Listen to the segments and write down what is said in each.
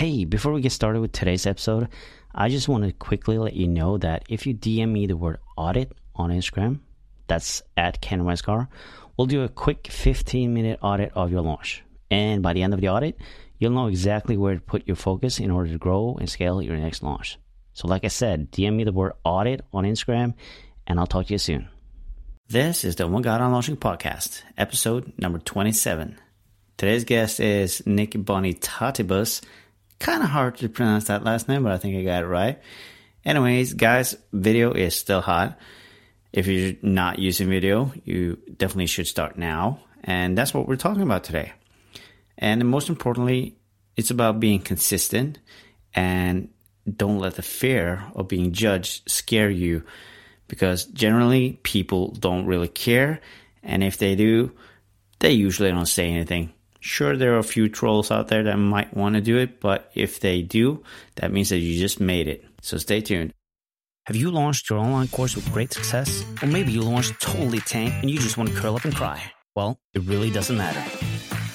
Hey, before we get started with today's episode, I just want to quickly let you know that if you DM me the word audit on Instagram, that's at Ken Westgar, we'll do a quick 15 minute audit of your launch. And by the end of the audit, you'll know exactly where to put your focus in order to grow and scale your next launch. So, like I said, DM me the word audit on Instagram, and I'll talk to you soon. This is the One God on Launching podcast, episode number 27. Today's guest is Nick Bonitatibus. Kind of hard to pronounce that last name, but I think I got it right. Anyways, guys, video is still hot. If you're not using video, you definitely should start now. And that's what we're talking about today. And most importantly, it's about being consistent and don't let the fear of being judged scare you because generally people don't really care. And if they do, they usually don't say anything. Sure, there are a few trolls out there that might want to do it, but if they do, that means that you just made it. So stay tuned. Have you launched your online course with great success? Or maybe you launched totally tank and you just want to curl up and cry? Well, it really doesn't matter.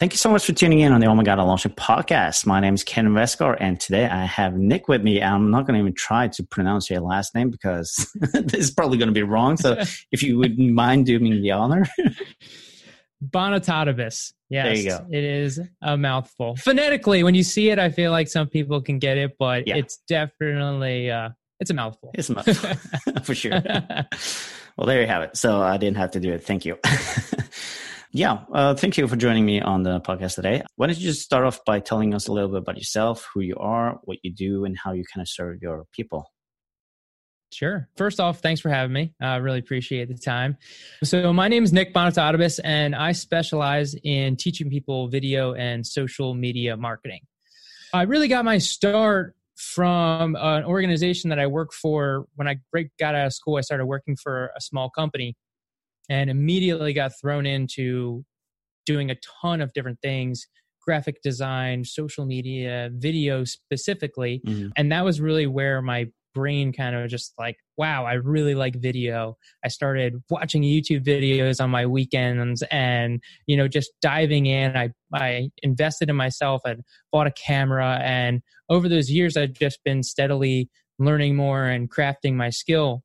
Thank you so much for tuning in on the Oh My God, I'm Launching podcast. My name is Ken Westgar, and today I have Nick with me. I'm not going to even try to pronounce your last name because this is probably going to be wrong. So if you wouldn't mind doing me the honor. Bonitatibus. Yes, There you go. it is a mouthful. Phonetically, when you see it, I feel like some people can get it, but Yeah. it's definitely uh, it's a mouthful. It's a mouthful, for sure. Well, there you have it. So I didn't have to do it. Thank you. Yeah, uh, thank you for joining me on the podcast today. Why don't you just start off by telling us a little bit about yourself, who you are, what you do, and how you kind of serve your people? Sure. First off, thanks for having me. I really appreciate the time. So, my name is Nick Bonitatibus, and I specialize in teaching people video and social media marketing. I really got my start from an organization that I work for. When I got out of school, I started working for a small company and immediately got thrown into doing a ton of different things graphic design, social media, video specifically. Mhm. and that was really where my brain kind of just like wow i really like video. I started watching youtube videos on my weekends and you know just diving in. I i invested in myself and bought a camera. And over those years i've just been steadily learning more and crafting my skill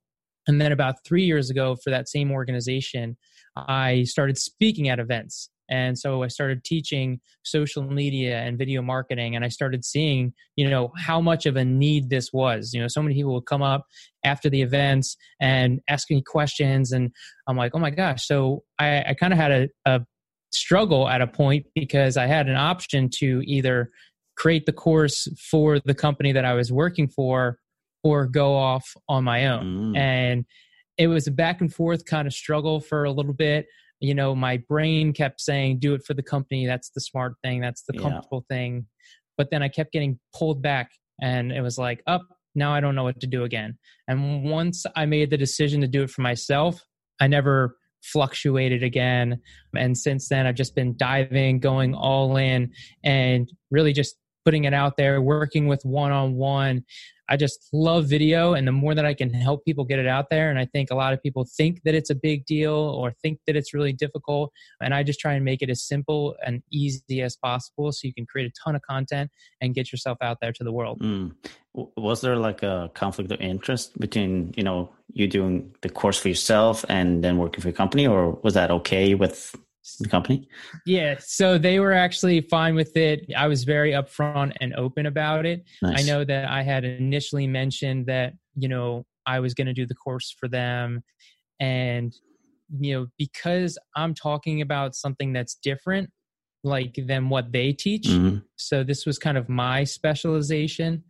and then about 3 years ago for that same organization i started speaking at events. And so i started teaching social media and video marketing and i started seeing you know how much of a need this was. You know so many people would come up after the events and ask me questions and i'm like oh my gosh. So i, I kind of had a, a struggle at a point because i had an option to either create the course for the company that i was working for or go off on my own. Mm. and it was a back and forth kind of struggle for a little bit. You know my brain kept saying do it for the company. That's the smart thing. That's the Yeah. comfortable thing. But then i kept getting pulled back and it was like up now i don't know what to do again. And once i made the decision to do it for myself i never fluctuated again. And since then i've just been diving going all in and really just putting it out there working with one-on-one I just love video, and the more that I can help people get it out there, and I think a lot of people think that it's a big deal or think that it's really difficult, and I just try and make it as simple and easy as possible, so you can create a ton of content and get yourself out there to the world. Mm. Was there like a conflict of interest between, you know, you doing the course for yourself and then working for your company, or was that okay with the company? Yeah, so they were actually fine with it. I was very upfront and open about it. Nice. I know that I had initially mentioned that, you know, I was going to do the course for them. And, you know, because I'm talking about something that's different, like than what they teach. Mhm. So this was kind of my specialization.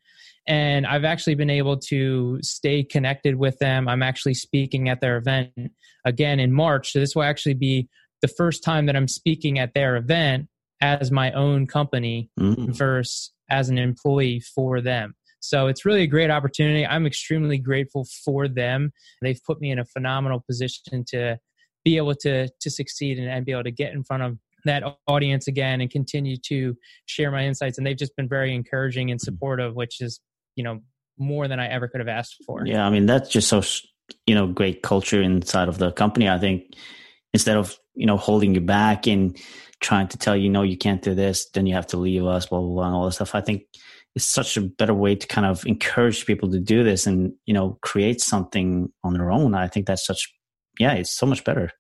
And I've actually been able to stay connected with them. I'm actually speaking at their event again in March. So this will actually be the first time that I'm speaking at their event as my own company Mm. versus as an employee for them. So it's really a great opportunity. I'm extremely grateful for them. They've put me in a phenomenal position to be able to to succeed and, and be able to get in front of that audience again and continue to share my insights. And they've just been very encouraging and supportive, which is you know more than I ever could have asked for. Yeah, I mean that's just so you know great culture inside of the company. I think instead of you know holding you back and trying to tell you no you can't do this, then you have to leave us, blah blah blah, and all this stuff. I think it's such a better way to kind of encourage people to do this and you know create something on their own. I think that's such yeah, it's so much better.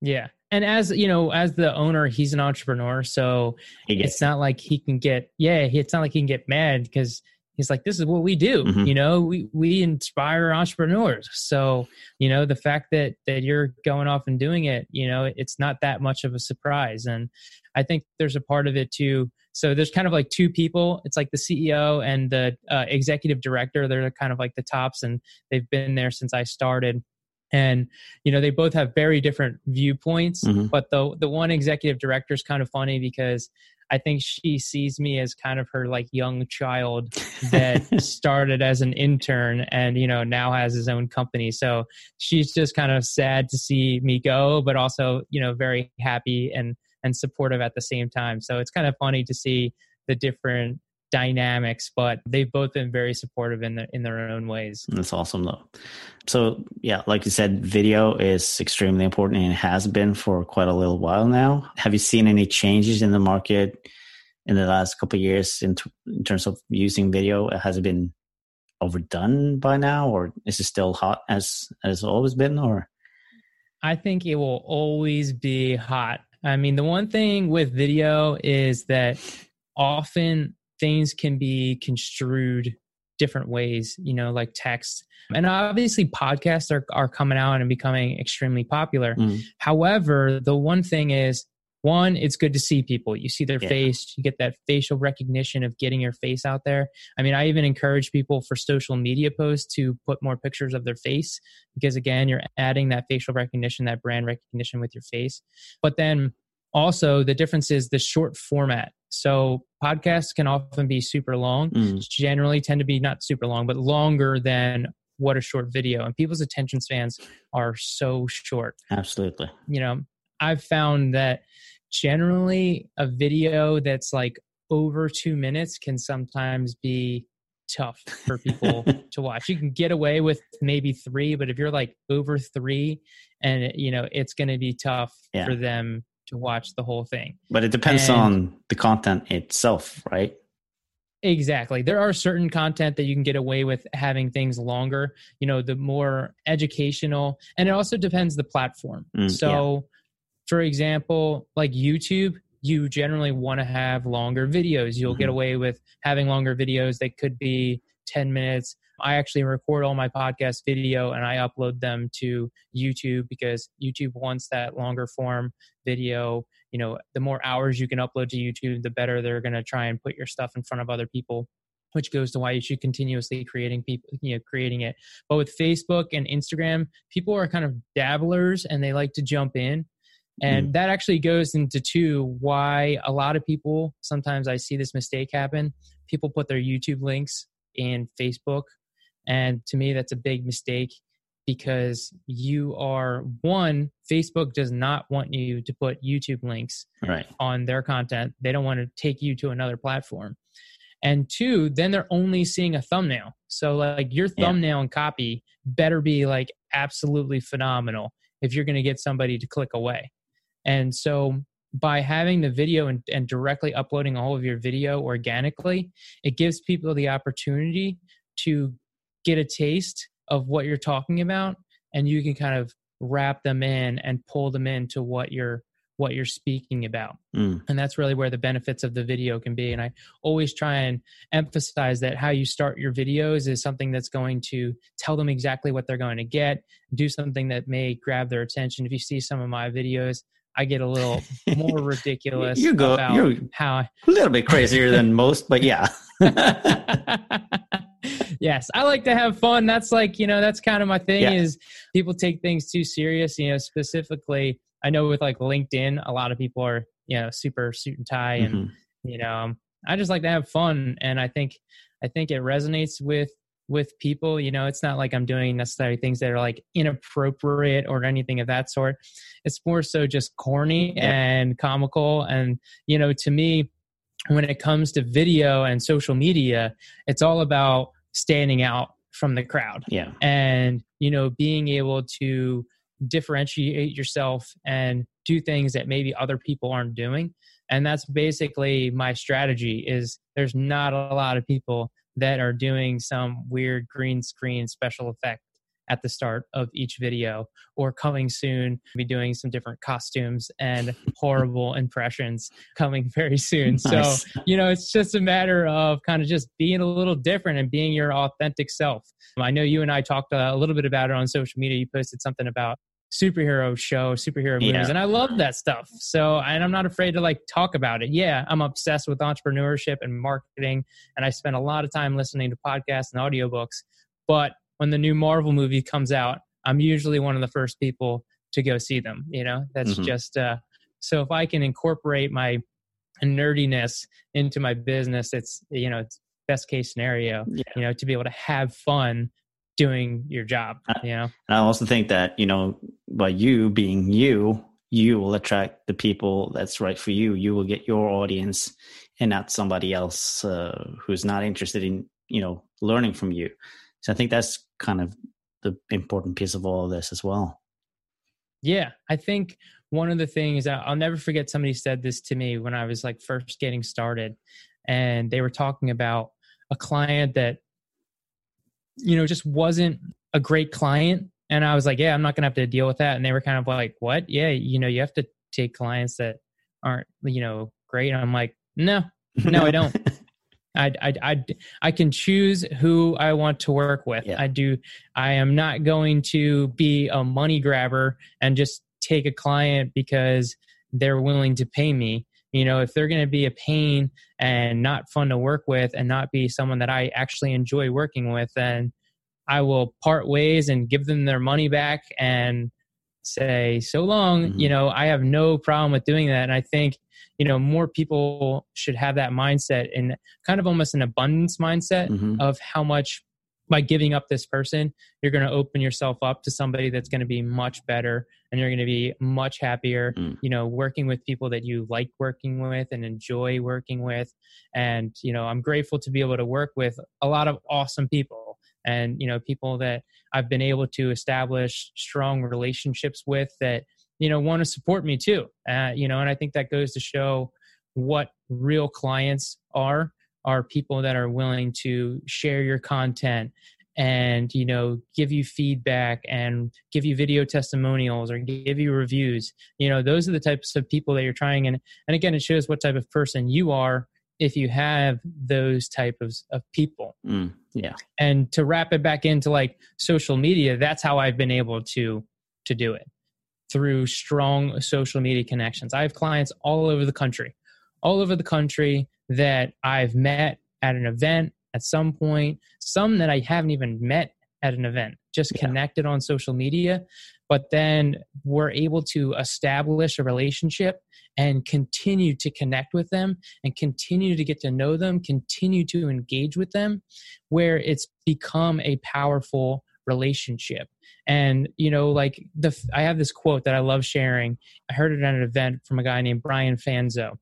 Yeah. And as you know, as the owner, he's an entrepreneur, so it's not like he can get yeah, it's not like he can get mad because he's like this is what we do mm-hmm. you know? We we inspire entrepreneurs. So you know the fact that that you're going off and doing it you know it's not that much of a surprise. And i think there's a part of it too. So there's kind of like two people. It's like the ceo and the uh, executive director. They're kind of like the tops and they've been there since i started. And you know they both have very different viewpoints mm-hmm. but the the one executive director is kind of funny because I think she sees me as kind of her like young child that started as an intern and you know now has his own company. So she's just kind of sad to see me go, but also you know very happy and and supportive at the same time. So it's kind of funny to see the different dynamics, but they've both been very supportive in the, in their own ways. That's awesome, though. So yeah, like you said, video is extremely important and has been for quite a little while now. Have you seen any changes in the market in the last couple of years in, t- in terms of using video? Has it been overdone by now, or is it still hot as as always been? Or I think it will always be hot. I mean, the one thing with video is that often things can be construed different ways, you know, like text. And obviously podcasts are, are coming out and becoming extremely popular. Mm. However, the one thing is one, it's good to see people. You see their yeah. face, you get that facial recognition of getting your face out there. I mean, I even encourage people for social media posts to put more pictures of their face because again, you're adding that facial recognition, that brand recognition with your face. But then also the difference is the short format so podcasts can often be super long. Mm. generally tend to be not super long but longer than what a short video. And people's attention spans are so short. Absolutely. You know i've found that generally a video that's like over two minutes can sometimes be tough for people to watch. You can get away with maybe three but if you're like over three and you know it's going to be tough yeah. for them to watch the whole thing. But it depends and on the content itself, right? Exactly. There are certain content that you can get away with having things longer, you know, the more educational, and it also depends the platform. Mm, so, yeah. for example, like YouTube, you generally want to have longer videos. You'll mm-hmm. get away with having longer videos that could be 10 minutes, I actually record all my podcast video and I upload them to YouTube because YouTube wants that longer form video. You know, the more hours you can upload to YouTube, the better they're going to try and put your stuff in front of other people which goes to why you should continuously creating people you know creating it but with facebook and instagram people are kind of dabblers and they like to jump in and mm. that actually goes into two why a lot of people sometimes i see this mistake happen people put their youtube links in facebook and to me, that's a big mistake because you are one, Facebook does not want you to put YouTube links right. on their content. They don't want to take you to another platform. And two, then they're only seeing a thumbnail. So like your thumbnail yeah. and copy better be like absolutely phenomenal if you're going to get somebody to click away. And so by having the video and, and directly uploading all of your video organically, it gives people the opportunity to get a taste of what you're talking about and you can kind of wrap them in and pull them into what you're what you're speaking about mm. and that's really where the benefits of the video can be and i always try and emphasize that how you start your videos is something that's going to tell them exactly what they're going to get do something that may grab their attention if you see some of my videos I get a little more ridiculous. you go, you're how I, a little bit crazier than most, but yeah. yes, I like to have fun. That's like, you know, that's kind of my thing yeah. is people take things too serious, you know, specifically I know with like LinkedIn, a lot of people are, you know, super suit and tie and, mm-hmm. you know, I just like to have fun. And I think, I think it resonates with with people you know it's not like i'm doing necessarily things that are like inappropriate or anything of that sort it's more so just corny yeah. and comical and you know to me when it comes to video and social media it's all about standing out from the crowd. Yeah. And you know being able to differentiate yourself and do things that maybe other people aren't doing. And that's basically my strategy is there's not a lot of people that are doing some weird green screen special effect at the start of each video or coming soon be doing some different costumes and horrible impressions coming very soon nice. so you know it's just a matter of kind of just being a little different and being your authentic self i know you and i talked a little bit about it on social media you posted something about superhero show, superhero movies, yeah. and I love that stuff. So, and I'm not afraid to like talk about it. Yeah, I'm obsessed with entrepreneurship and marketing, and I spend a lot of time listening to podcasts and audiobooks. But when the new Marvel movie comes out, I'm usually one of the first people to go see them. You know, that's mm-hmm. just uh, so if I can incorporate my nerdiness into my business, it's you know, it's best case scenario. Yeah. You know, to be able to have fun doing your job you know and i also think that you know by you being you you will attract the people that's right for you you will get your audience and not somebody else uh, who's not interested in you know learning from you so i think that's kind of the important piece of all of this as well yeah i think one of the things i'll never forget somebody said this to me when i was like first getting started and they were talking about a client that you know, just wasn't a great client. And I was like, yeah, I'm not going to have to deal with that. And they were kind of like, what? Yeah, you know, you have to take clients that aren't, you know, great. And I'm like, no, no, I don't. I, I, I, I can choose who I want to work with. Yeah. I do. I am not going to be a money grabber and just take a client because they're willing to pay me you know if they're going to be a pain and not fun to work with and not be someone that i actually enjoy working with then i will part ways and give them their money back and say so long mm-hmm. you know i have no problem with doing that and i think you know more people should have that mindset and kind of almost an abundance mindset mm-hmm. of how much by giving up this person, you're going to open yourself up to somebody that's going to be much better and you're going to be much happier, mm. you know, working with people that you like working with and enjoy working with. And, you know, I'm grateful to be able to work with a lot of awesome people and, you know, people that I've been able to establish strong relationships with that, you know, want to support me too. Uh, you know, and I think that goes to show what real clients are are people that are willing to share your content and you know give you feedback and give you video testimonials or give you reviews you know those are the types of people that you're trying and and again it shows what type of person you are if you have those type of, of people mm, yeah and to wrap it back into like social media that's how i've been able to to do it through strong social media connections i have clients all over the country all over the country that I've met at an event at some point, some that I haven't even met at an event, just yeah. connected on social media. But then we're able to establish a relationship and continue to connect with them and continue to get to know them, continue to engage with them, where it's become a powerful relationship. And, you know, like the, I have this quote that I love sharing. I heard it at an event from a guy named Brian Fanzo.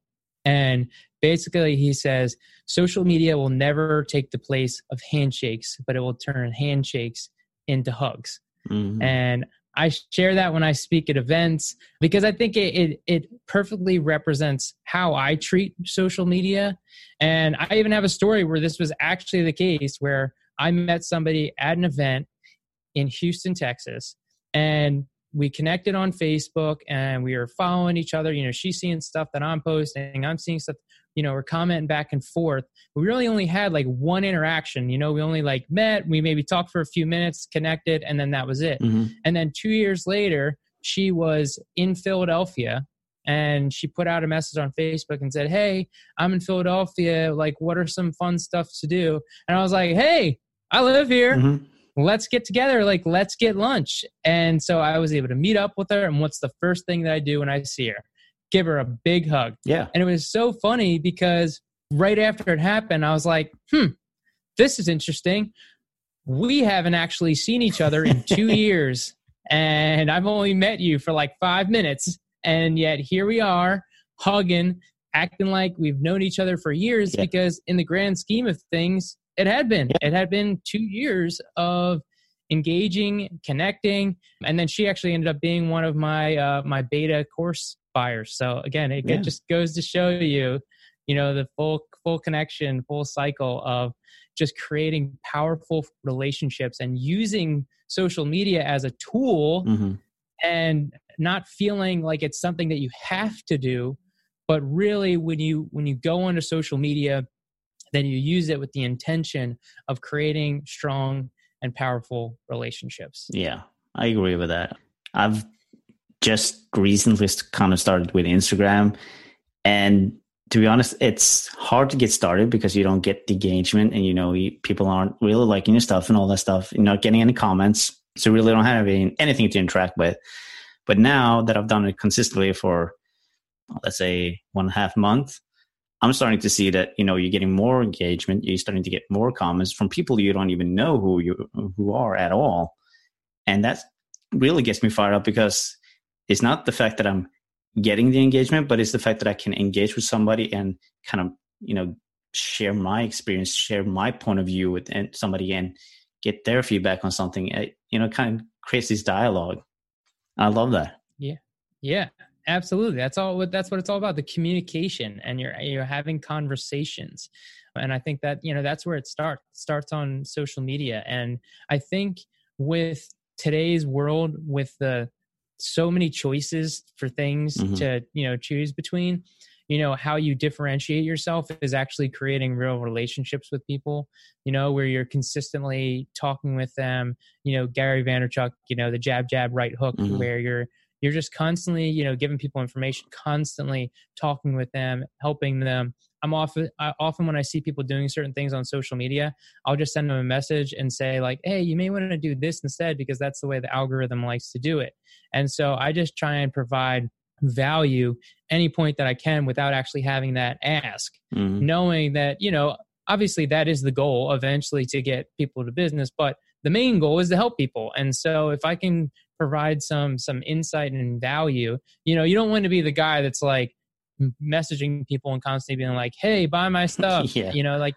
And basically, he says social media will never take the place of handshakes, but it will turn handshakes into hugs. Mm-hmm. And I share that when I speak at events because I think it, it, it perfectly represents how I treat social media. And I even have a story where this was actually the case where I met somebody at an event in Houston, Texas, and we connected on Facebook and we were following each other. You know, she's seeing stuff that I'm posting, I'm seeing stuff, you know, we're commenting back and forth. We really only had like one interaction. You know, we only like met, we maybe talked for a few minutes, connected, and then that was it. Mm-hmm. And then two years later, she was in Philadelphia and she put out a message on Facebook and said, Hey, I'm in Philadelphia. Like, what are some fun stuff to do? And I was like, Hey, I live here. Mm-hmm let's get together like let's get lunch and so i was able to meet up with her and what's the first thing that i do when i see her give her a big hug yeah and it was so funny because right after it happened i was like hmm this is interesting. We haven't actually seen each other in two years, and I've only met you for like five minutes, and yet here we are hugging, acting like we've known each other for years. Yeah. Because in the grand scheme of things, it had been. Yeah. It had been two years of engaging, connecting, and then she actually ended up being one of my uh, my beta course buyers. So again, it, yeah. it just goes to show you, you know, the full full connection, full cycle of just creating powerful relationships and using social media as a tool mm-hmm. and not feeling like it's something that you have to do but really when you when you go onto social media then you use it with the intention of creating strong and powerful relationships. Yeah, I agree with that. I've just recently kind of started with Instagram. And to be honest, it's hard to get started because you don't get the engagement and, you know, people aren't really liking your stuff and all that stuff. You're not getting any comments. So you really don't have any, anything to interact with. But now that I've done it consistently for, let's say, one and a half month, I'm starting to see that you know you're getting more engagement. You're starting to get more comments from people you don't even know who you who are at all, and that really gets me fired up because it's not the fact that I'm getting the engagement, but it's the fact that I can engage with somebody and kind of you know share my experience, share my point of view with somebody, and get their feedback on something. It, you know, kind of creates this dialogue. I love that. Yeah, yeah, absolutely that's all what that's what it's all about the communication and you're you're having conversations and i think that you know that's where it starts starts on social media and i think with today's world with the so many choices for things mm-hmm. to you know choose between you know how you differentiate yourself is actually creating real relationships with people you know where you're consistently talking with them you know gary vaynerchuk you know the jab jab right hook mm-hmm. where you're you're just constantly you know giving people information constantly talking with them helping them. I'm often I, often when i see people doing certain things on social media i'll just send them a message and say like hey you may want to do this instead because that's the way the algorithm likes to do it. And so i just try and provide value any point that i can without actually having that ask mm-hmm. knowing that you know obviously that is the goal eventually to get people to business but the main goal is to help people. And so if i can provide some some insight and value. You know you don't want to be the guy that's like messaging people and constantly being like hey buy my stuff. Yeah. you know like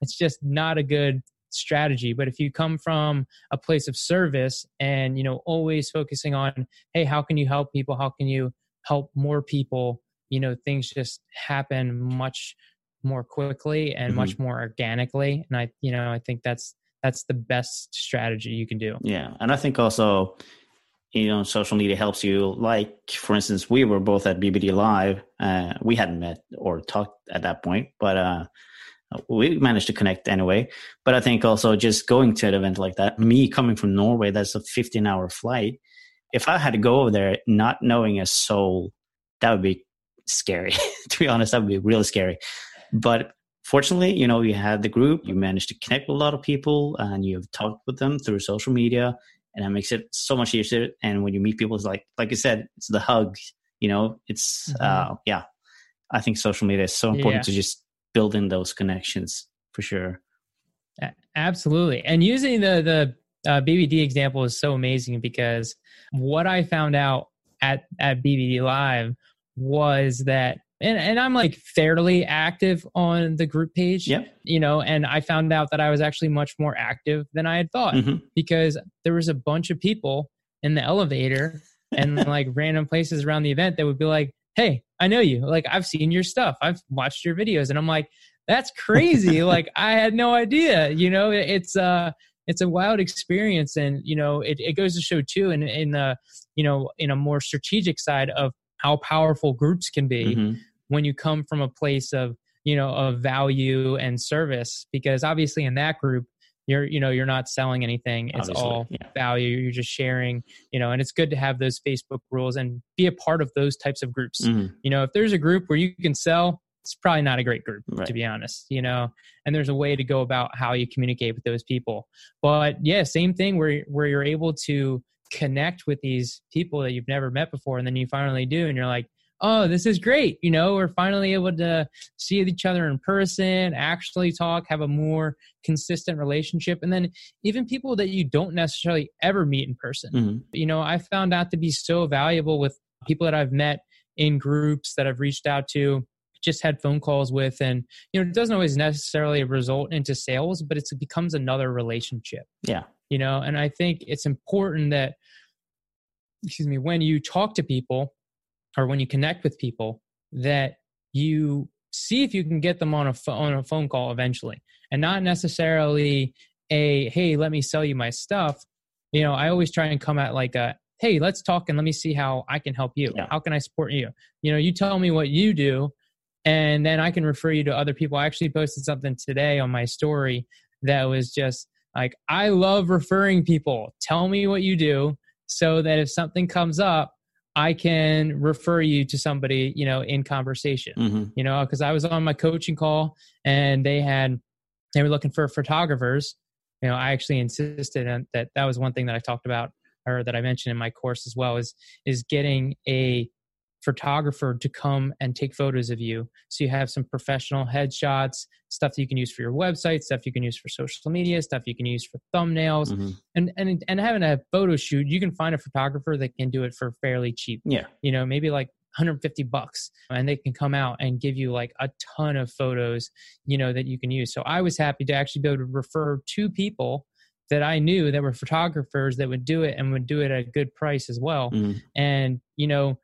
it's just not a good strategy. But if you come from a place of service and you know always focusing on hey how can you help people? How can you help more people? You know things just happen much more quickly and mm-hmm. much more organically. And i you know i think that's that's the best strategy you can do. Yeah. And i think also you know social media helps you. Like for instance we were both at bbd live uh, we hadn't met or talked at that point but uh, we managed to connect anyway. But i think also just going to an event like that me coming from norway that's a 15 hour flight. If i had to go over there not knowing a soul that would be scary. To be honest that would be really scary. But fortunately you know you had the group you managed to connect with a lot of people and you've talked with them through social media and that makes it so much easier. And when you meet people, it's like like I said, it's the hug. You know, it's mm-hmm. uh, yeah. I think social media is so important yeah. to just build in those connections for sure. Absolutely, and using the the uh, BBD example is so amazing because what I found out at at BBD Live was that and and I'm like fairly active on the group page. Yep. You know, and I found out that I was actually much more active than I had thought mm-hmm. because there was a bunch of people in the elevator and like random places around the event that would be like, "Hey, I know you. Like I've seen your stuff. I've watched your videos." And I'm like, "That's crazy. like I had no idea." You know, it's uh it's a wild experience and you know it, it goes to show too in in the you know in a more strategic side of how powerful groups can be mm-hmm when you come from a place of you know of value and service because obviously in that group you're you know you're not selling anything it's obviously, all yeah. value you're just sharing you know and it's good to have those facebook rules and be a part of those types of groups mm-hmm. you know if there's a group where you can sell it's probably not a great group right. to be honest you know and there's a way to go about how you communicate with those people but yeah same thing where where you're able to connect with these people that you've never met before and then you finally do and you're like oh, this is great. You know, we're finally able to see each other in person, actually talk, have a more consistent relationship. And then even people that you don't necessarily ever meet in person. Mm-hmm. You know, I found out to be so valuable with people that I've met in groups that I've reached out to just had phone calls with and you know it doesn't always necessarily result into sales but it becomes another relationship Yeah. you know and i think it's important that excuse me when you talk to people or when you connect with people that you see if you can get them on a on a phone call eventually and not necessarily a hey let me sell you my stuff. You know i always try and come at like a hey let's talk and let me see how i can help you. Yeah. how can i support you? You know you tell me what you do and then i can refer you to other people. I actually posted something today on my story that was just like i love referring people. Tell me what you do so that if something comes up i can refer you to somebody you know in conversation hmm you know because i was on my coaching call and they had they were looking for photographers. You know i actually insisted on that that was one thing that i talked about or that i mentioned in my course as well is is getting a photographer to come and take photos of you. So you have some professional headshots stuff that you can use for your website stuff you can use for social media stuff you can use for thumbnails. Hmm and and and having a photo shoot you can find a photographer that can do it for fairly cheap. Yeah. you know maybe like 150 bucks and they can come out and give you like a ton of photos you know that you can use. So i was happy to actually be able to refer two people that i knew that were photographers that would do it and would do it at a good price as well. Hmm and you know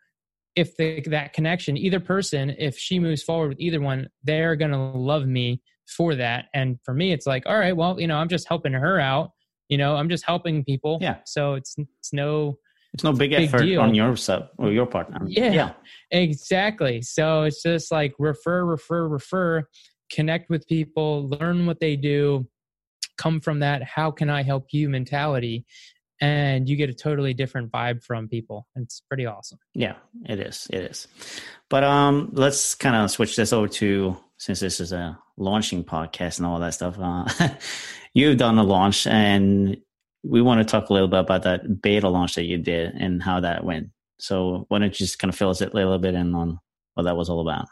if the, that connection either person if she moves forward with either one they're going to love me for that and for me it's like all right well you know i'm just helping her out you know i'm just helping people Yeah. so it's it's no It's no big, Big effort deal. on your sub or your partner. Yeah. Yeah. Exactly. So it's just like refer, refer, refer, connect with people, learn what they do, come from that how can I help you mentality and you get a totally different vibe from people. It's pretty awesome. Yeah, it is. It is. But um, let's kind of switch this over to since this is a launching podcast and all that stuff. Uh, you've done a launch, and we want to talk a little bit about that beta launch that you did and how that went. So why don't you just kind of fill us a little bit in on what that was all about?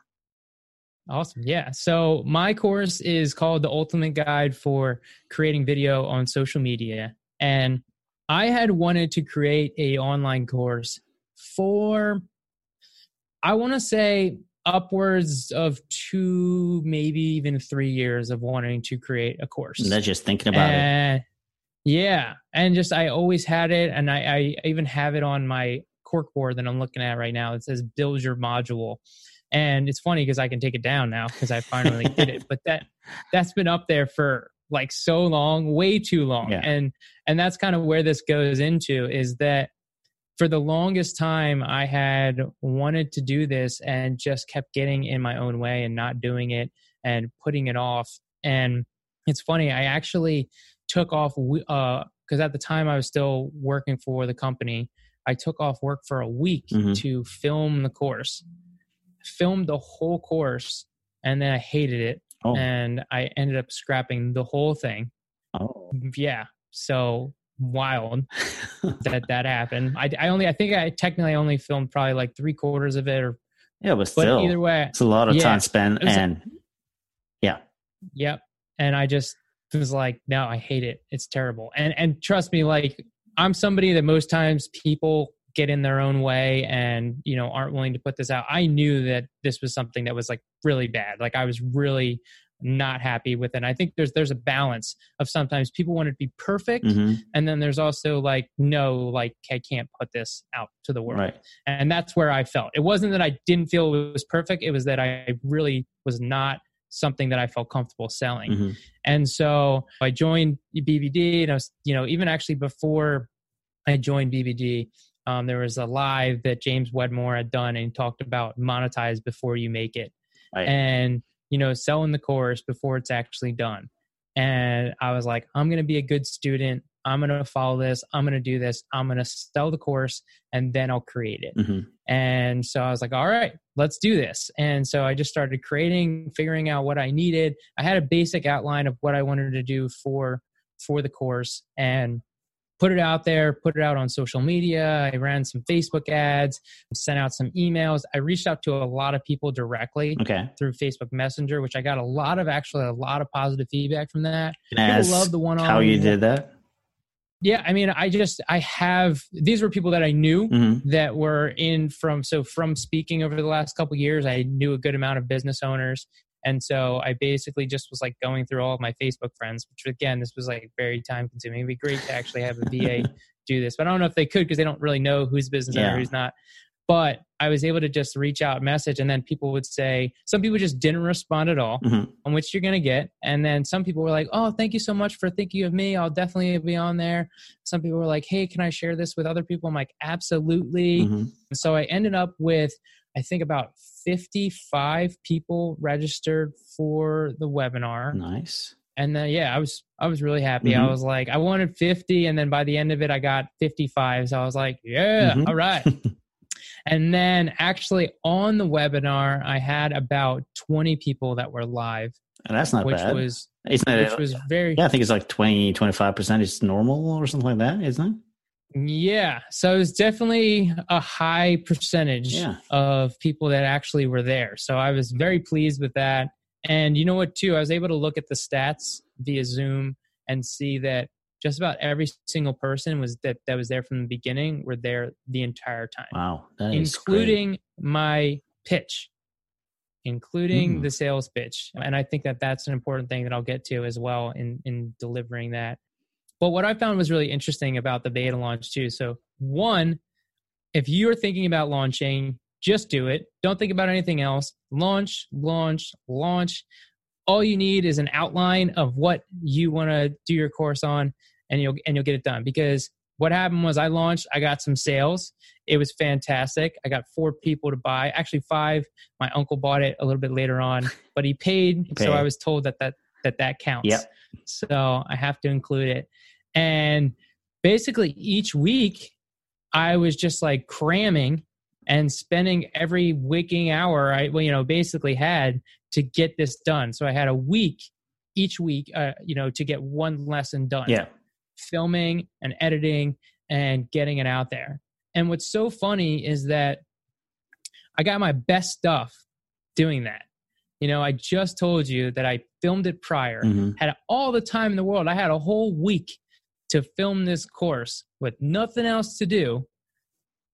Awesome. Yeah. So my course is called the Ultimate Guide for Creating Video on Social Media. And I had wanted to create a online course for I want to say upwards of two, maybe even three years of wanting to create a course. And that's just thinking about it. Yeah, and just I always had it, and I, I even have it on my cork board that I'm looking at right now. It says "Build Your Module," and it's funny because I can take it down now because I finally did it. But that that's been up there for like so long, way too long, Yeah. and and that's kind of where this goes into is that for the longest time I had wanted to do this and just kept getting in my own way and not doing it and putting it off. And it's funny, I actually took off because at the time I was still working for the company. I took off work for a week Mhm. to film the course, filmed the whole course, and then I hated it, Oh, and I ended up scrapping the whole thing. oh. Yeah, so wild that that happened. I, I only I think I technically only filmed probably like three quarters of it, or yeah, but but either way, it's a lot of yeah, time spent, it was a- and yeah, Yep. And I just was like, no, I hate it. It's terrible. And and trust me, like I'm somebody that most times people get in their own way and you know aren't willing to put this out. I knew that this was something that was like really bad. Like I was really not happy with it. And I think there's there's a balance of sometimes people want it to be perfect, hmm and then there's also like no, like I can't put this out to the world. Right, and that's where i felt. It wasn't that i didn't feel it was perfect. It was that i really was not something that i felt comfortable selling. Hmm and so i joined bbd and i was you know even actually before i joined bbd um, there was a live that james wedmore had done and talked about monetize before you make it. Right, and you know selling the course before it's actually done. And i was like i'm going to be a good student. I'm going to follow this. I'm going to do this. I'm going to sell the course and then i'll create it. Hmm and so I was like, all right, let's do this. And so I just started creating, figuring out what I needed. I had a basic outline of what I wanted to do for for the course. And put it out there, put it out on social media. I ran some Facebook ads, sent out some emails. I reached out to a lot of people directly Okay. through Facebook Messenger, which I got a lot of actually a lot of positive feedback from that. Can I love the one on how you did that? Yeah, I mean, I just I have these were people that I knew hmm that were in from so from speaking over the last couple years. I knew a good amount of business owners, and so I basically just was like going through all of my Facebook friends. Which again, this was like very time consuming. It'd be great to actually have a VA do this, but I don't know if they could because they don't really know who's business owner, who's not. But I was able to just reach out, message, and then people would say some people just didn't respond at all hmm on which you're going to get. And then some people were like, oh, thank you so much for thinking of me. I'll definitely be on there. Some people were like, hey, can I share this with other people? I'm like, absolutely. hmm So I ended up with, I think, about 55 people registered for the webinar. Nice. And then, yeah, I was, I was really happy. Mhm. I was like, I wanted 50. And then by the end of it, I got 55. So I was like, yeah, Mhm. all right. And then actually on the webinar, I had about 20 people that were live, And that's not which bad. was Isn't it? which was very yeah, I think it's like 20, 25% is normal or something like that, isn't it? Yeah. So it was definitely a high percentage Yeah. of people that actually were there. So I was very pleased with that. And you know what too? I was able to look at the stats via Zoom and see that just about every single person was that that was there from the beginning were there the entire time. Wow. That is great. including my pitch including Mm. the sales pitch and i think that that's an important thing that i'll get to as well in in delivering that but what i found was really interesting about the beta launch too so one if you're thinking about launching just do it don't think about anything else launch launch launch all you need is an outline of what you want to do your course on and you'll and you'll get it done because what happened was I launched, I got some sales. It was fantastic. I got four people to buy, actually five. My uncle bought it a little bit later on, but he paid, so paid. I was told that that that that counts. Yep. So I have to include it. And basically each week I was just like cramming and spending every waking hour I well, you know basically had to get this done. So I had a week each week uh, you know to get one lesson done Yeah. filming and editing and getting it out there. And what's so funny is that I got my best stuff doing that. You know, I just told you that I filmed it prior, hmm had all the time in the world. I had a whole week to film this course with nothing else to do.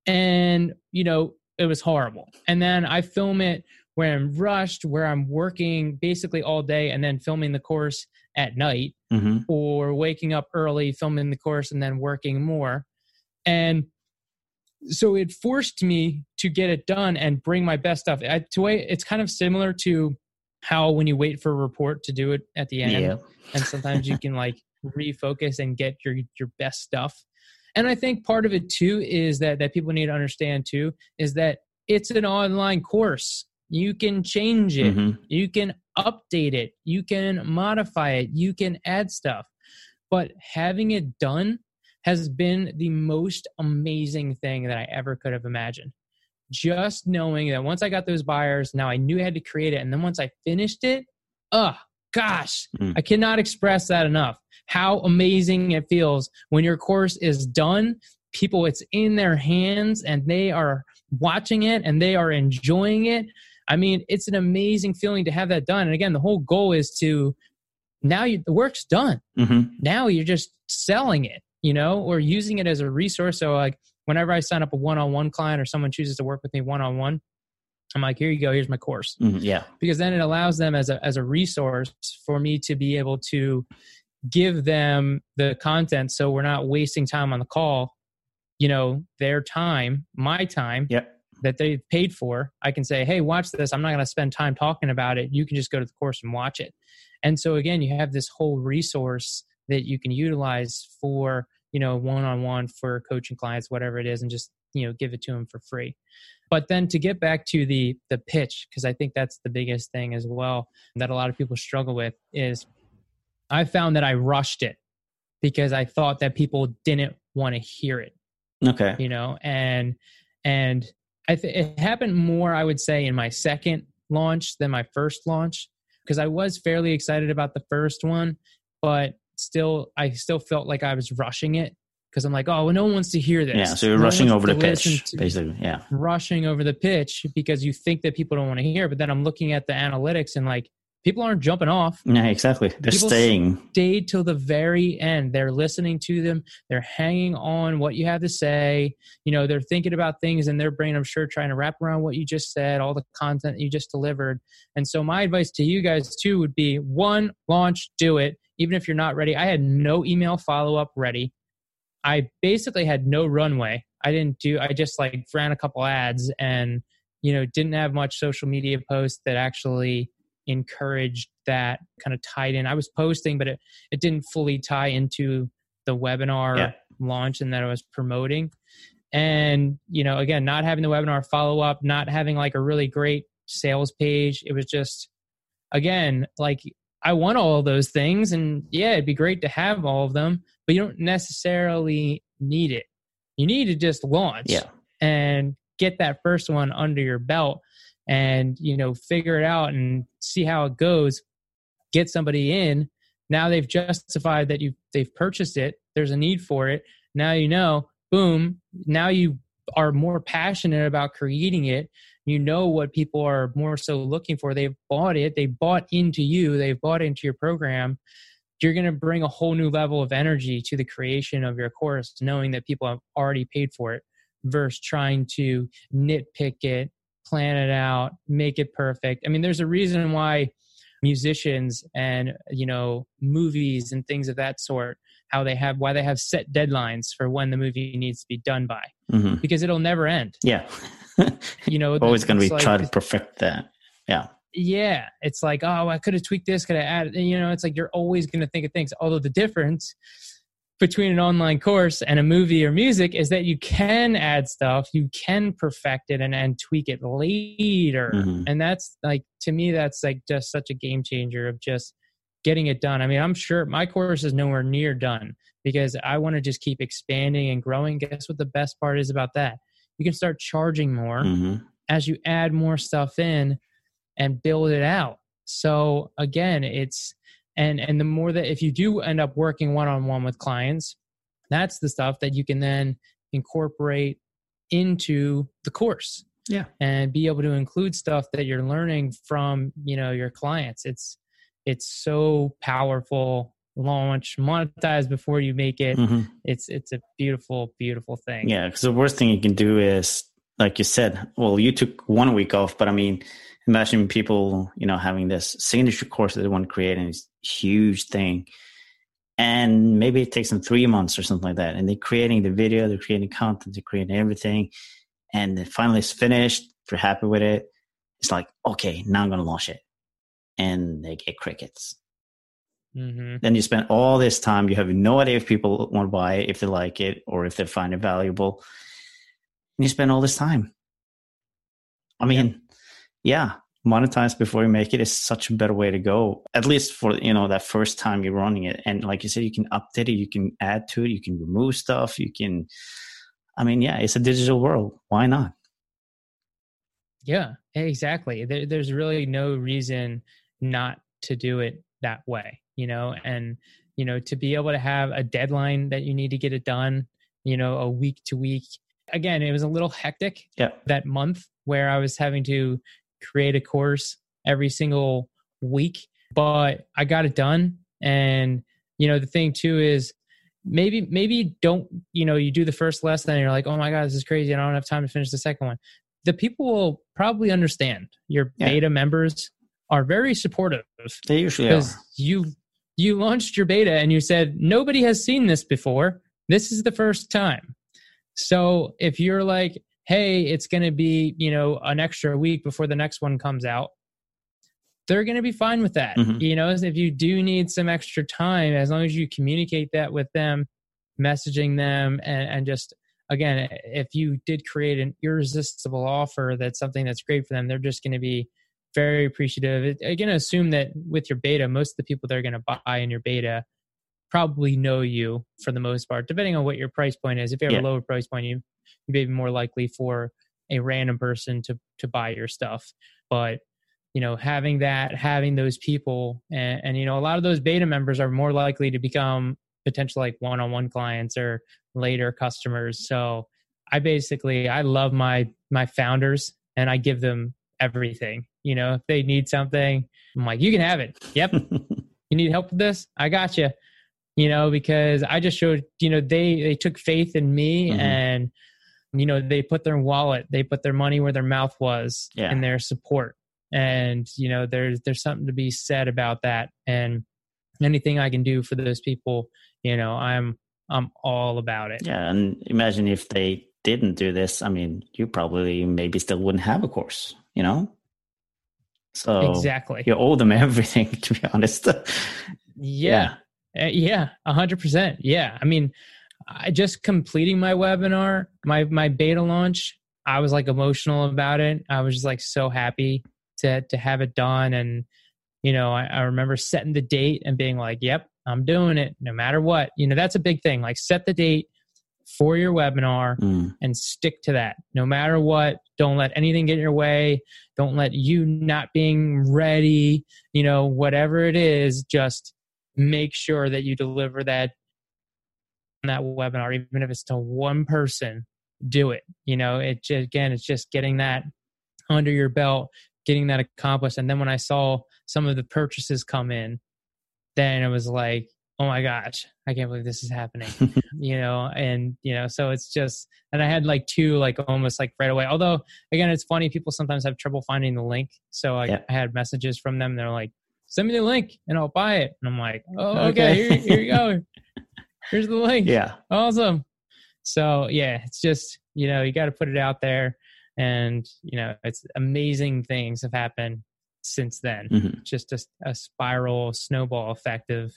And, you know, it was horrible. And then I film it where I'm rushed, where I'm working basically all day and then filming the course at night hmm or waking up early, filming the course, and then working more. And so it forced me to get it done and bring my best stuff. I, to way, it's kind of similar to how when you wait for a report to do it at the end, Yeah. and sometimes you can like refocus and get your your best stuff. And I think part of it too is that that people need to understand too is that it's an online course. You can change it. hmm You can update it. You can modify it. You can add stuff. But having it done has been the most amazing thing that I ever could have imagined. Just knowing that once I got those buyers, now I knew I had to create it. And then once I finished it, oh gosh, Mm. I cannot express that enough. How amazing it feels when your course is done. People, it's in their hands and they are watching it and they are enjoying it. I mean, it's an amazing feeling to have that done. And again, the whole goal is to now you, the work's done. hmm Now you're just selling it, you know, or using it as a resource. So, like, whenever I sign up a one on one client or someone chooses to work with me one on one, I'm like, here you go, here's my course. hmm Yeah. Because then it allows them as a, as a resource for me to be able to give them the content so we're not wasting time on the call, you know, their time, my time Yep. that they've paid for, I can say, hey, watch this. I'm not going to spend time talking about it. You can just go to the course and watch it. And so again, you have this whole resource that you can utilize for, you know, one on one for coaching clients, whatever it is, and just, you know, give it to them for free. But then to get back to the the pitch, because I think that's the biggest thing as well that a lot of people struggle with is I found that I rushed it because I thought that people didn't want to hear it Okay. you know and and i th- it happened more i would say in my second launch than my first launch because i was fairly excited about the first one but still i still felt like i was rushing it because I'm like, oh, well, no one wants to hear this. Yeah, so you're No rushing over the pitch, basically. Yeah. rushing over the pitch because you think that people don't want to hear. But then I'm looking at the analytics and like people aren't jumping off. Yeah, exactly. They're People staying. Stayed till the very end. They're listening to them. They're hanging on what you have to say. You know, they're thinking about things in their brain. I'm sure trying to wrap around what you just said, all the content you just delivered. And so my advice to you guys too would be one, launch, do it. Even if you're not ready. I had no email follow up ready. I basically had no runway. I didn't do. I just like ran a couple ads and you know didn't have much social media posts that actually encouraged that kind of tied in. I was posting, but it it didn't fully tie into the webinar Yeah. launch and that I was promoting. And you know, again, not having the webinar follow up, not having like a really great sales page. It was just again like I want all those things, and yeah, it'd be great to have all of them, but you don't necessarily need it. You need to just launch Yeah. and get that first one under your belt and you know figure it out and see how it goes. Get somebody in. Now they've justified that you they've purchased it. There's a need for it. Now you know boom now you are more passionate about creating it. You know what people are more so looking for. They've bought it. They bought into you. They've bought into your program you're going to bring a whole new level of energy to the creation of your course knowing that people have already paid for it versus trying to nitpick it plan it out make it perfect i mean there's a reason why musicians and you know movies and things of that sort how they have why they have set deadlines for when the movie needs to be done by hmm because it'll never end Yeah. you know Always going to be like- trying to perfect that. Yeah. Yeah it's like oh i could have tweaked this could have added you know it's like you're always going to think of things. Although the difference between an online course and a movie or music is that you can add stuff you can perfect it and, and tweak it later. Mhm. and that's like to me that's like just such a game changer of just getting it done. I mean i'm sure my course is nowhere near done because i want to just keep expanding and growing. Guess what the best part is about that? You can start charging more hmm as you add more stuff in and build it out. So again it's and and the more that if you do end up working one-on-one with clients that's the stuff that you can then incorporate into the course. Yeah. and be able to include stuff that you're learning from you know your clients. It's it's so powerful. Launch monetize before you make it. Hmm it's it's a beautiful beautiful thing. Yeah. Because the worst thing you can do is, like you said, well, you took one week off, but I mean, imagine people, you know, having this signature course that they want to create and it's huge thing. And maybe it takes them three months or something like that. And they're creating the video, they're creating content, they're creating everything. And then finally it's finished. They're happy with it. It's like, okay, now I'm going to launch it. And they get crickets. hmm Then you spend all this time. You have no idea if people want to buy it, if they like it, or if they find it valuable. And you spend all this time. I mean, yeah, monetize before you make it is such a better way to go. At least for you know that first time you're running it. And like you said, you can update it, you can add to it, you can remove stuff, you can. I mean, yeah, it's a digital world. Why not? Yeah, exactly. There, there's really no reason not to do it that way, you know, and, you know, to be able to have a deadline that you need to get it done, you know, a week to week. Again, it was a little hectic Yeah. that month where I was having to create a course every single week, but I got it done. And, you know, the thing too is maybe, maybe don't, you know, you do the first lesson and you're like, oh my God, this is crazy. and I don't have time to finish the second one the people will probably understand. Your Yeah. beta members are very supportive They usually are. because you you launched your beta and you said nobody has seen this before. This is the first time. So if you're like, hey, it's going to be you know an extra week before the next one comes out, they're going to be fine with that. Mhm. You know, if you do need some extra time, as long as you communicate that with them, messaging them, and, and just again, if you did create an irresistible offer that's something that's great for them, they're just going to be very appreciative. Again, assume that with your beta, most of the people that are going to buy in your beta probably know you for the most part, depending on what your price point is. If you have Yeah. a lower price point, you you may be more likely for a random person to to buy your stuff. But you know, having that, having those people, and, and you know, a lot of those beta members are more likely to become potential like one-on-one clients or later customers. So I basically I love my my founders and I give them everything. You know, if they need something, I'm like, you can have it. Yep. you need help with this? I got you. You know, because I just showed, you know, they they took faith in me mm-hmm. and you know, they put their wallet, they put their money where their mouth was yeah. in their support. And, you know, there's there's something to be said about that. And anything I can do for those people, you know, I'm I'm all about it. Yeah, and imagine if they didn't do this, I mean, you probably maybe still wouldn't have a course, you know? So exactly, you owe them everything, to be honest. yeah, yeah, yeah, a hundred percent. Yeah, I mean, I just completing my webinar, my my beta launch. I was like emotional about it. I was just like so happy to to have it done, and you know, I, I remember setting the date and being like, "Yep, I'm doing it, no matter what." You know, that's a big thing. Like, set the date for your webinar mm. and stick to that no matter what don't let anything get in your way don't let you not being ready you know whatever it is just make sure that you deliver that that webinar even if it's to one person do it you know it just, again it's just getting that under your belt getting that accomplished and then when i saw some of the purchases come in then it was like oh my gosh, I can't believe this is happening. you know, and you know, so it's just and I had like two like almost like right away. Although again, it's funny, people sometimes have trouble finding the link. So I, yeah. I had messages from them. They're like, send me the link and I'll buy it. And I'm like, oh, okay, okay. here, here you go. Here's the link. Yeah. Awesome. So yeah, it's just, you know, you got to put it out there. And, you know, it's amazing things have happened since then. Mm-hmm. Just a, a spiral snowball effect of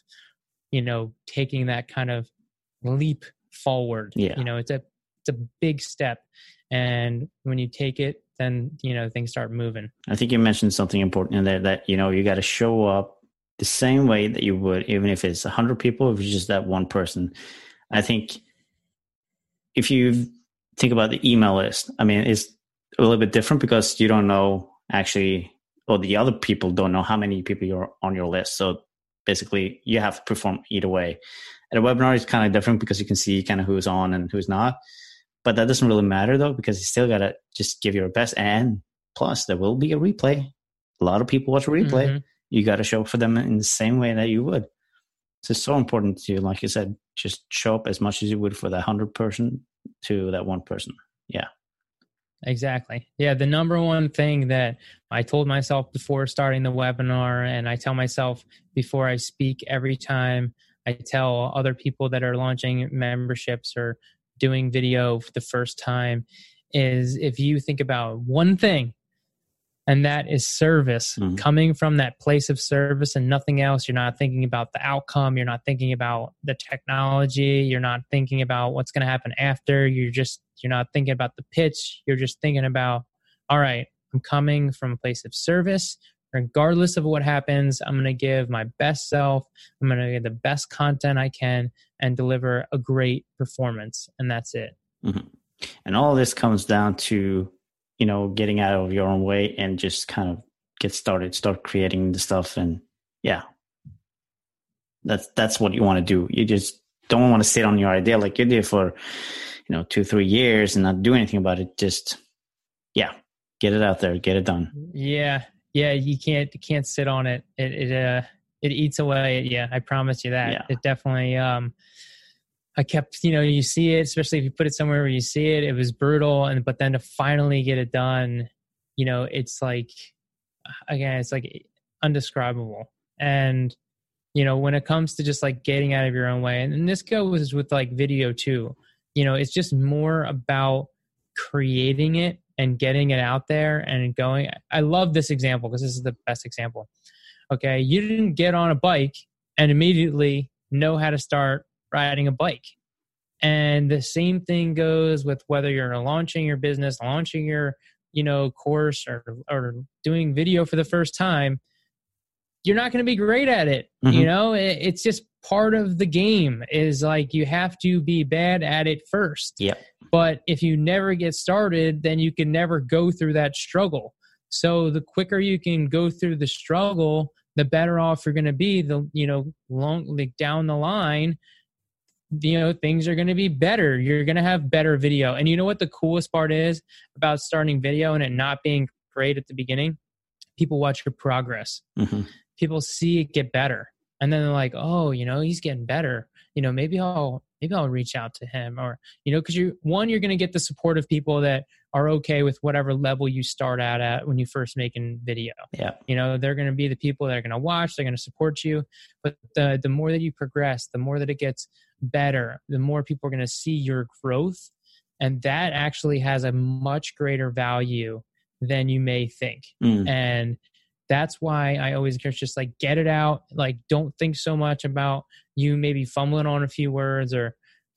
you know taking that kind of leap forward yeah. you know it's a it's a big step and when you take it then you know things start moving i think you mentioned something important in there that you know you got to show up the same way that you would even if it's 100 people if it's just that one person i think if you think about the email list i mean it's a little bit different because you don't know actually or the other people don't know how many people you're on your list so basically you have to perform either way. At a webinar, it's kind of different because you can see kind of who's on and who's not. But that doesn't really matter though, because you still gotta just give your best. And plus, there will be a replay. A lot of people watch a replay. Mm-hmm. You gotta show up for them in the same way that you would. So it's so important to, you, like you said, just show up as much as you would for that hundred person to that one person. Yeah. Exactly. Yeah. The number one thing that I told myself before starting the webinar, and I tell myself before I speak every time I tell other people that are launching memberships or doing video for the first time is if you think about one thing and that is service mm-hmm. coming from that place of service and nothing else. You're not thinking about the outcome. You're not thinking about the technology. You're not thinking about what's going to happen after. You're just you're not thinking about the pitch. You're just thinking about all right i'm coming from a place of service regardless of what happens i'm going to give my best self i'm going to get the best content i can and deliver a great performance and that's it mm-hmm. and all this comes down to you know, getting out of your own way and just kind of get started, start creating the stuff. And yeah, that's, that's what you want to do. You just don't want to sit on your idea like you did for, you know, two, three years and not do anything about it. Just, yeah, get it out there, get it done. Yeah. Yeah. You can't, can't sit on it. It, it, uh, it eats away. Yeah. I promise you that. Yeah. It definitely, um, I kept, you know, you see it, especially if you put it somewhere where you see it, it was brutal. And, but then to finally get it done, you know, it's like, again, it's like undescribable. And, you know, when it comes to just like getting out of your own way, and, and this goes with like video too, you know, it's just more about creating it and getting it out there and going. I love this example because this is the best example. Okay. You didn't get on a bike and immediately know how to start riding a bike. And the same thing goes with whether you're launching your business, launching your, you know, course or or doing video for the first time. You're not going to be great at it. Mm-hmm. You know, it, it's just part of the game is like you have to be bad at it first. Yeah. But if you never get started, then you can never go through that struggle. So the quicker you can go through the struggle, the better off you're going to be. The you know long like down the line you know things are going to be better you're going to have better video and you know what the coolest part is about starting video and it not being great at the beginning people watch your progress hmm people see it get better. And then they're like oh you know he's getting better. You know maybe i'll maybe i'll reach out to him. Or you know because you one you're going to get the support of people that are okay with whatever level you start out at when you first making video. Yeah. you know they're going to be the people that are going to watch they're going to support you. But the the more that you progress the more that it gets better the more people are going to see your growth. And that actually has a much greater value than you may think. Mm. and that's why i always encourage just like get it out. Like don't think so much about you maybe fumbling on a few words or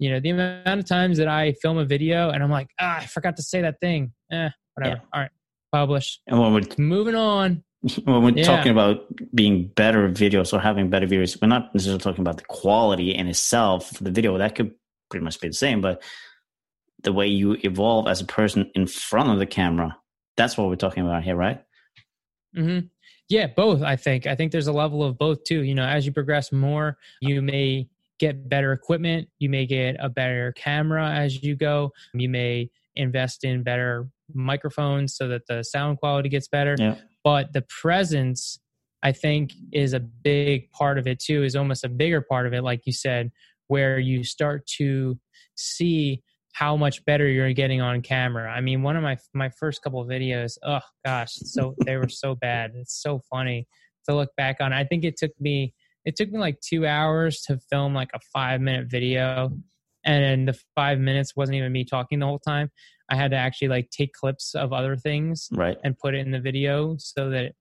you know the amount of times that i film a video and i'm like ah i forgot to say that thing. Eh whatever. All right publish. And when we're moving on. when we're Yeah. talking about being better videos or having better videos, we're not necessarily talking about the quality in itself for the video. That could pretty much be the same, but the way you evolve as a person in front of the camera, that's what we're talking about here, right? hmm Yeah, both. I think. I think there's a level of both too. You know, as you progress more, you may get better equipment. You may get a better camera as you go. You may invest in better microphones so that the sound quality gets better. Yeah. But the presence, I think, is a big part of it too. Is almost a bigger part of it, like you said, where you start to see how much better you're getting on camera. I mean, one of my my first couple of videos, oh gosh, so they were so bad. It's so funny to look back on. I think it took me it took me like 2 hours to film like a 5 minute video and the 5 minutes wasn't even me talking the whole time. I had to actually like take clips of other things Right. and put it in the video so that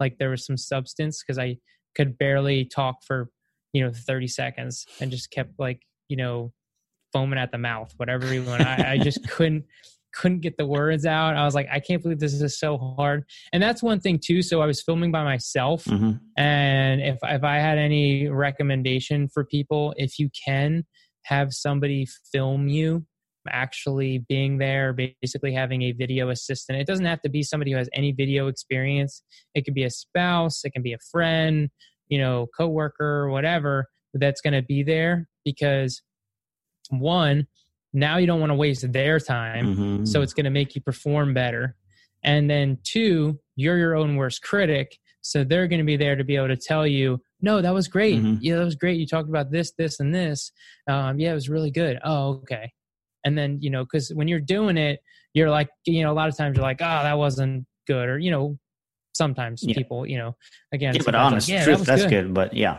like there was some substance because I could barely talk for you know 30 seconds and just kept like you know foaming at the mouth whatever you want. I, I just couldn't couldn't get the words out. I was like I can't believe this is so hard. And that's one thing too. So I was filming by myself. Hmm and if if I had any recommendation for people, if you can have somebody film you actually being there, basically having a video assistant. It doesn't have to be somebody who has any video experience. It could be a spouse, it can be a friend, you know, coworker, whatever that's going to be there because one, now you don't want to waste their time hmm so it's going to make you perform better and then two you're your own worst critic so they're going to be there to be able to tell you no that was great Mhm. yeah that was great you talked about this this and this um, yeah it was really good oh okay and then you know because when you're doing it you're like you know a lot of times you're like oh that wasn't good or you know sometimes Yeah. people you know again yeah, but sometimes like, honest yeah, truth, was that's good. good. But yeah,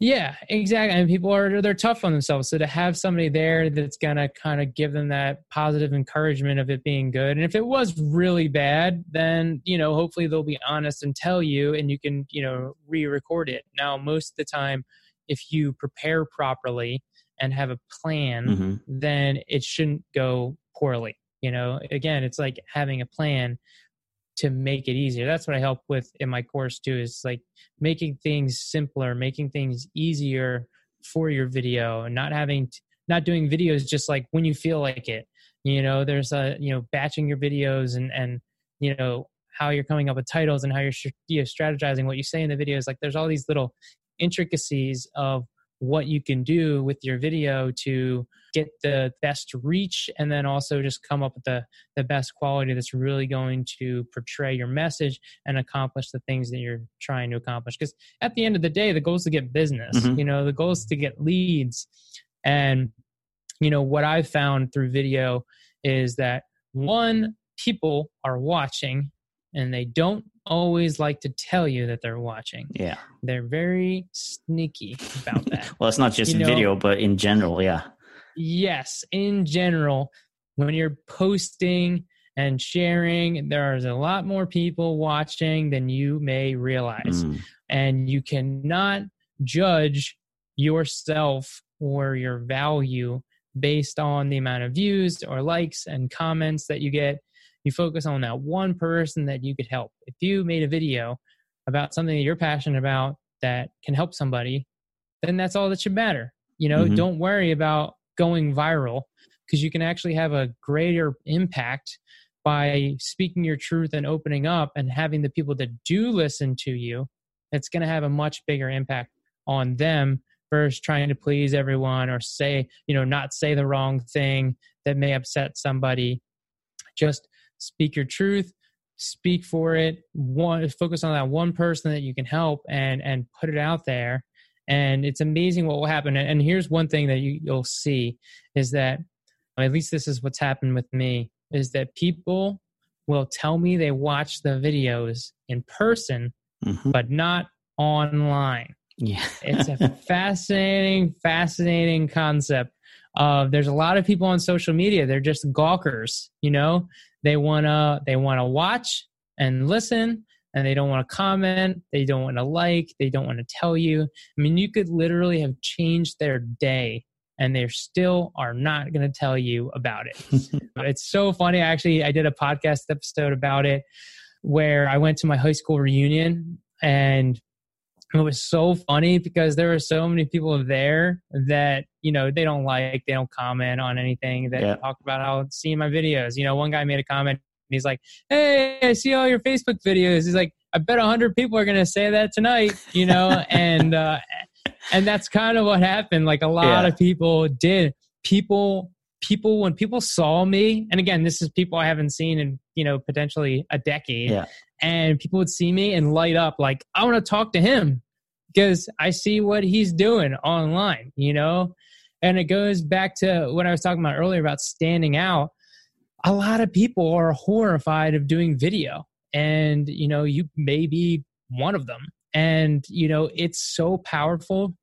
Yeah, exactly. And people are they're tough on themselves. So to have somebody there that's gonna kind of give them that positive encouragement of it being good. And if it was really bad, then you know, hopefully they'll be honest and tell you and you can, you know, re-record it. Now, most of the time, if you prepare properly and have a plan, hmm then it shouldn't go poorly. You know, again, it's like having a plan to make it easier. That's what I help with in my course too, is like making things simpler, making things easier for your video and not having, t- not doing videos just like when you feel like it. You know, there's a, you know, batching your videos and, and, you know, how you're coming up with titles and how you're you know, strategizing what you say in the videos. Like there's all these little intricacies of what you can do with your video to get the best reach and then also just come up with the the best quality that's really going to portray your message and accomplish the things that you're trying to accomplish because at the end of the day the goal is to get business Mhm. you know the goal is to get leads and you know what i've found through video is that one people are watching and they don't always like to tell you that they're watching yeah. they're very sneaky about that Well, it's not just You know- video, but in general, yeah. Yes, in general, when you're posting and sharing, there's a lot more people watching than you may realize. Mm. And you cannot judge yourself or your value based on the amount of views or likes and comments that you get. You focus on that one person that you could help. If you made a video about something that you're passionate about that can help somebody, then that's all that should matter. You know, Mhm. don't worry about going viral because you can actually have a greater impact by speaking your truth and opening up and having the people that do listen to you it's going to have a much bigger impact on them versus trying to please everyone or say, you know, not say the wrong thing that may upset somebody. Just speak your truth, speak for it, one focus on that one person that you can help and and put it out there. And it's amazing what will happen. And here's one thing that you, you'll see is that at least this is what's happened with me is that people will tell me they watch the videos in person mm-hmm. but not online yeah it's a fascinating fascinating concept of there's a lot of people on social media they're just gawkers you know they want to they want to watch and listen and they don't want to comment they don't want to like they don't want to tell you i mean you could literally have changed their day and they still are not going to tell you about it. it's so funny. Actually, I did a podcast episode about it where I went to my high school reunion and it was so funny because there were so many people there that you know they don't like they don't comment on anything that yeah. talk about how seeing my videos you know one guy made a comment and he's like hey i see all your facebook videos he's like i bet a hundred people are going to say that tonight you know and uh and that's kind of what happened. Like a lot yeah. of people did. People, people, when people saw me, and again, this is people I haven't seen in you know potentially a decade. Yeah. And people would see me and light up like I want to talk to him because I see what he's doing online. You know, and it goes back to what I was talking about earlier about standing out. A lot of people are horrified of doing video, and you know, you may be one of them and, you know, it's so powerful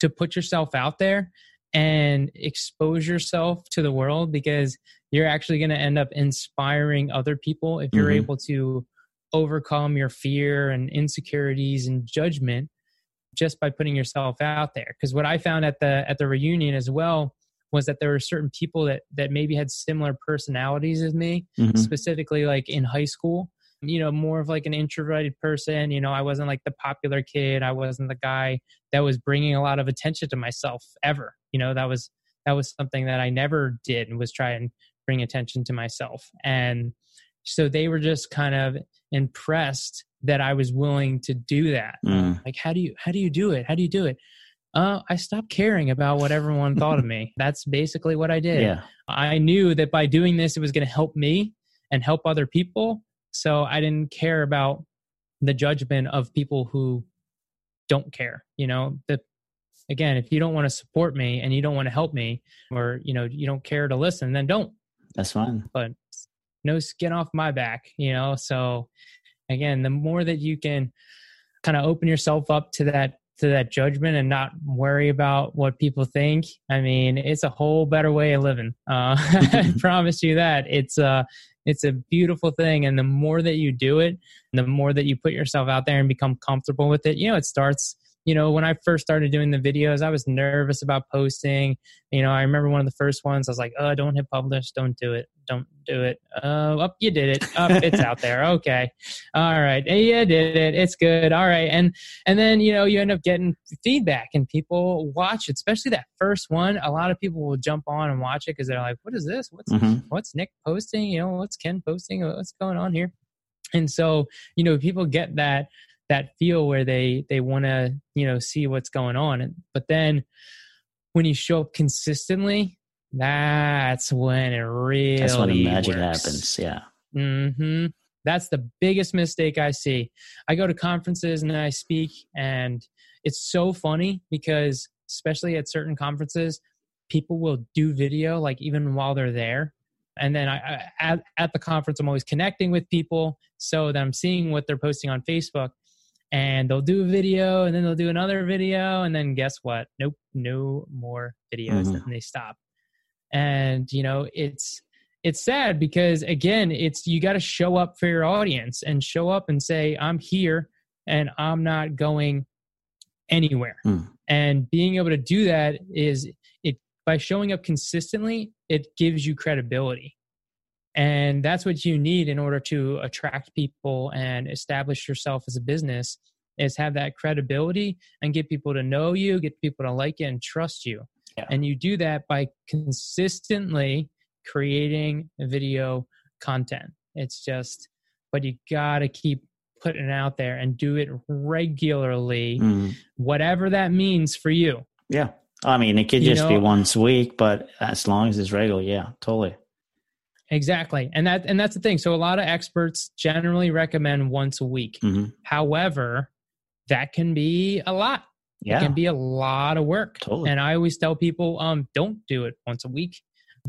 to put yourself out there and expose yourself to the world because you're actually going to end up inspiring other people if you're mm-hmm. able to overcome your fear and insecurities and judgment just by putting yourself out there because what i found at the at the reunion as well was that there were certain people that that maybe had similar personalities as me mm-hmm. specifically like in high school you know, more of like an introverted person. You know, I wasn't like the popular kid. I wasn't the guy that was bringing a lot of attention to myself ever. You know, that was that was something that I never did and was try and bring attention to myself. And so they were just kind of impressed that I was willing to do that. Mm. Like, how do you how do you do it? How do you do it? Uh, I stopped caring about what everyone thought of me. That's basically what I did. Yeah. I knew that by doing this, it was going to help me and help other people. So I didn't care about the judgment of people who don't care. You know, the again, if you don't want to support me and you don't want to help me, or you know, you don't care to listen, then don't. That's fine. But no skin off my back, you know. So again, the more that you can kind of open yourself up to that to that judgment and not worry about what people think. I mean it's a whole better way of living. Uh, i promise you that. It's uh it's a beautiful thing. And the more that you do it, the more that you put yourself out there and become comfortable with it, you know, it starts you know, when I first started doing the videos, I was nervous about posting. You know, I remember one of the first ones, I was like, oh, don't hit publish, don't do it, don't do it. Oh, up, you did it. Up, it's out there. Okay. All right. Yeah, did it. It's good. All right. And, and then, you know, you end up getting feedback and people watch it, especially that first one. A lot of people will jump on and watch it because they're like, what is this? What's, mm-hmm. what's Nick posting? You know, what's Ken posting? What's going on here? And so, you know, people get that that feel where they they want to you know see what's going on. And, but then when you show up consistently that's when it really that's when the magic works. happens yeah. Mm-hmm. That's the biggest mistake i see. I go to conferences and i speak and it's so funny because especially at certain conferences people will do video like even while they're there. And then I, I, at, at the conference i'm always connecting with people so that i'm seeing what they're posting on facebook and they'll do a video and then they'll do another video and then guess what nope no more videos mm-hmm. and they stop and you know it's it's sad because again it's you got to show up for your audience and show up and say i'm here and i'm not going anywhere mm. and being able to do that is it by showing up consistently it gives you credibility and that's what you need in order to attract people and establish yourself as a business is have that credibility and get people to know you, get people to like you and trust you. Yeah. And you do that by consistently creating video content. It's just, but you got to keep putting it out there and do it regularly, mm. whatever that means for you. Yeah. I mean, it could You just be once a week, but as long as it's regular, yeah, totally. Exactly. And that and that's the thing. So a lot of experts generally recommend once a week. hmm However, that can be a lot. It Yeah. can be a lot of work. Totally. And I always tell people, um, don't do it once a week.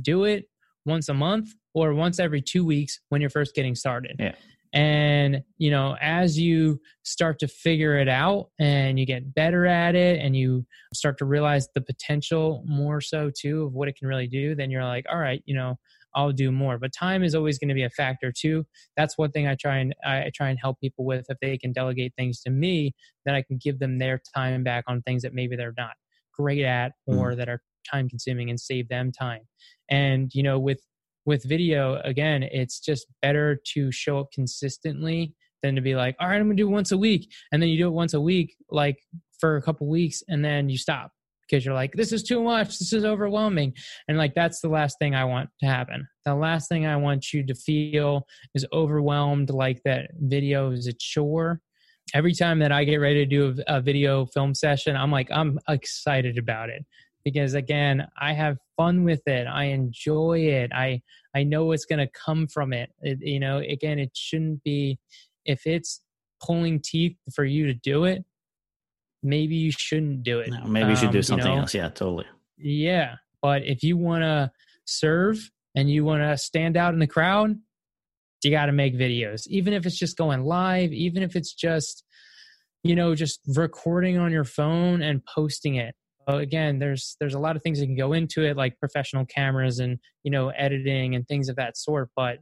Do it once a month or once every two weeks when you're first getting started. Yeah. And you know, as you start to figure it out and you get better at it and you start to realize the potential more so too of what it can really do, then you're like, all right, you know, I'll do more. But time is always going to be a factor too. That's one thing I try and I try and help people with. If they can delegate things to me, then I can give them their time back on things that maybe they're not great at hmm. or that are time consuming and save them time. And you know, with with video, again, it's just better to show up consistently than to be like, all right, I'm gonna do it once a week, and then you do it once a week, like for a couple weeks, and then you stop because you're like, this is too much, this is overwhelming, and like that's the last thing I want to happen. The last thing I want you to feel is overwhelmed, like that video is a chore. Every time that I get ready to do a, a video film session, I'm like, I'm excited about it because again, I have fun with it. I enjoy it. I I know what's going to come from it. it. You know, again, it shouldn't be if it's pulling teeth for you to do it. Maybe you shouldn't do it. No, maybe you should Um, do something know? else. Yeah, totally. Yeah, but if you want to serve and you want to stand out in the crowd, you got to make videos. Even if it's just going live, even if it's just you know just recording on your phone and posting it. Well, again, there's there's a lot of things that can go into it, like professional cameras and you know editing and things of that sort. But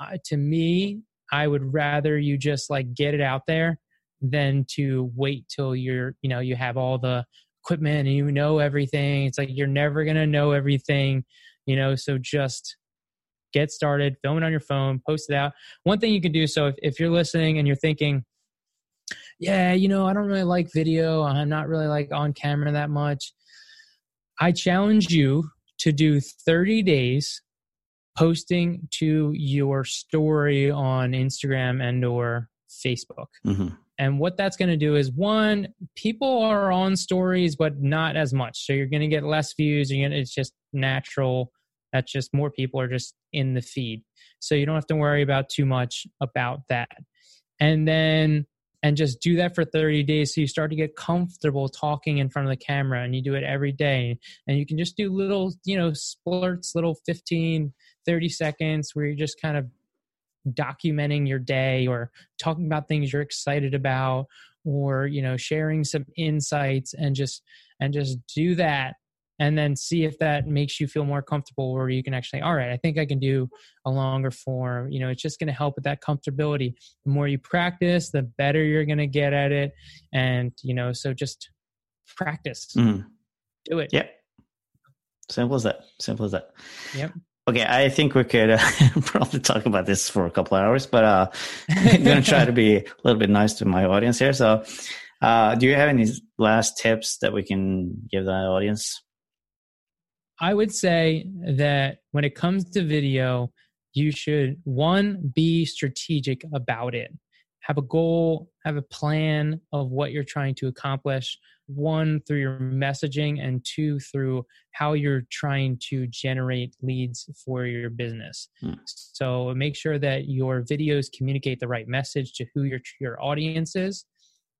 uh, to me, I would rather you just like get it out there than to wait till you're you know you have all the equipment and you know everything. It's like you're never gonna know everything, you know. So just get started, film it on your phone, post it out. One thing you can do. So if, if you're listening and you're thinking, yeah, you know, I don't really like video. I'm not really like on camera that much. I challenge you to do 30 days posting to your story on Instagram and or Facebook. hmm And what that's going to do is one, people are on stories, but not as much. So you're going to get less views. You're gonna, it's just natural. That's just more people are just in the feed. So you don't have to worry about too much about that. And then, and just do that for 30 days. So you start to get comfortable talking in front of the camera and you do it every day. And you can just do little, you know, splurts, little 15, 30 seconds where you're just kind of documenting your day or talking about things you're excited about or you know sharing some insights and just and just do that and then see if that makes you feel more comfortable where you can actually all right i think i can do a longer form you know it's just going to help with that comfortability the more you practice the better you're going to get at it and you know so just practice hmm do it Yep. Simple as that. Simple as that. Yep. Okay, I think we could uh, probably talk about this for a couple of hours, but uh, I'm going to try to be a little bit nice to my audience here. So, uh, do you have any last tips that we can give the audience? I would say that when it comes to video, you should one be strategic about it. Have a goal, have a plan of what you're trying to accomplish. One through your messaging, and two through how you're trying to generate leads for your business. Hmm. So make sure that your videos communicate the right message to who your your audience is,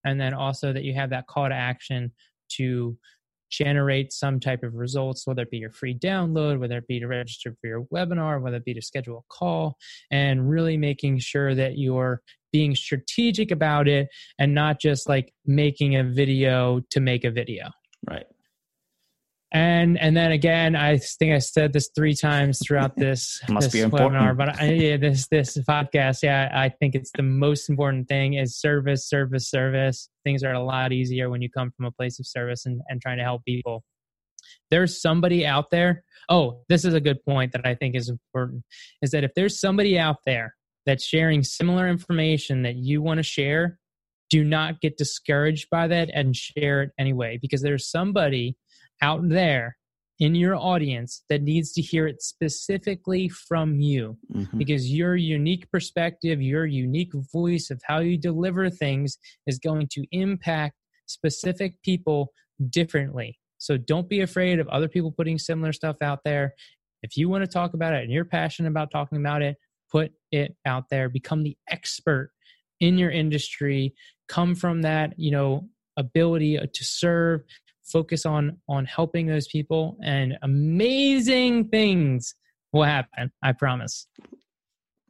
and then also that you have that call to action to generate some type of results, whether it be your free download, whether it be to register for your webinar, whether it be to schedule a call, and really making sure that you're being strategic about it and not just like making a video to make a video. Right. And and then again, I think I said this three times throughout this, Must this be important. webinar, but I, yeah, this this podcast, yeah, I think it's the most important thing is service, service, service. Things are a lot easier when you come from a place of service and, and trying to help people. There's somebody out there. Oh, this is a good point that I think is important. Is that if there's somebody out there that's sharing similar information that you want to share, do not get discouraged by that and share it anyway, because there's somebody out there in your audience that needs to hear it specifically from you Mhm. because your unique perspective, your unique voice of how you deliver things is going to impact specific people differently. So don't be afraid of other people putting similar stuff out there. If you want to talk about it and you're passionate about talking about it, put it out there. Become the expert in your industry. Come from that, you know, ability uh, to serve. Focus on on helping those people, and amazing things will happen. I promise.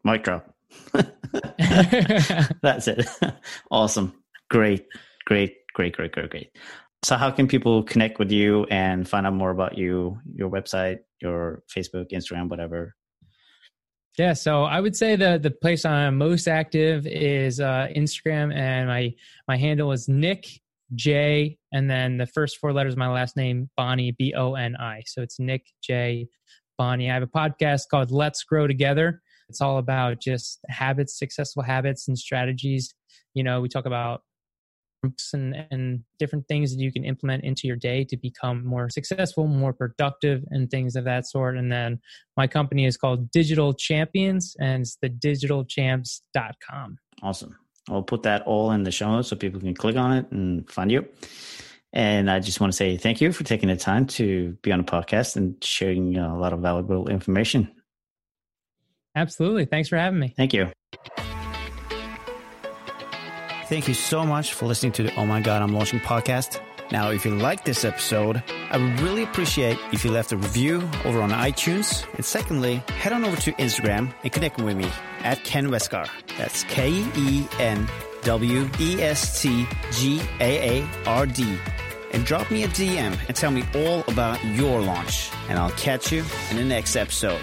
Micro. That's it. awesome. Great. Great. Great. Great. Great. Great. So, how can people connect with you and find out more about you, your website, your Facebook, Instagram, whatever? Yeah, so I would say the the place I'm most active is uh, Instagram, and my my handle is Nick J, and then the first four letters of my last name Bonnie B O N I. So it's Nick J Bonnie. I have a podcast called Let's Grow Together. It's all about just habits, successful habits, and strategies. You know, we talk about and, and different things that you can implement into your day to become more successful, more productive, and things of that sort. And then my company is called Digital Champions, and it's the digitalchamps.com. Awesome. I'll put that all in the show notes so people can click on it and find you. And I just want to say thank you for taking the time to be on the podcast and sharing uh, a lot of valuable information. Absolutely. Thanks for having me. Thank you. Thank you so much for listening to the Oh My God, I'm Launching podcast. Now, if you like this episode, I would really appreciate if you left a review over on iTunes. And secondly, head on over to Instagram and connect with me at Ken Westgaard. That's K E N W E S T G A A R D. And drop me a DM and tell me all about your launch. And I'll catch you in the next episode.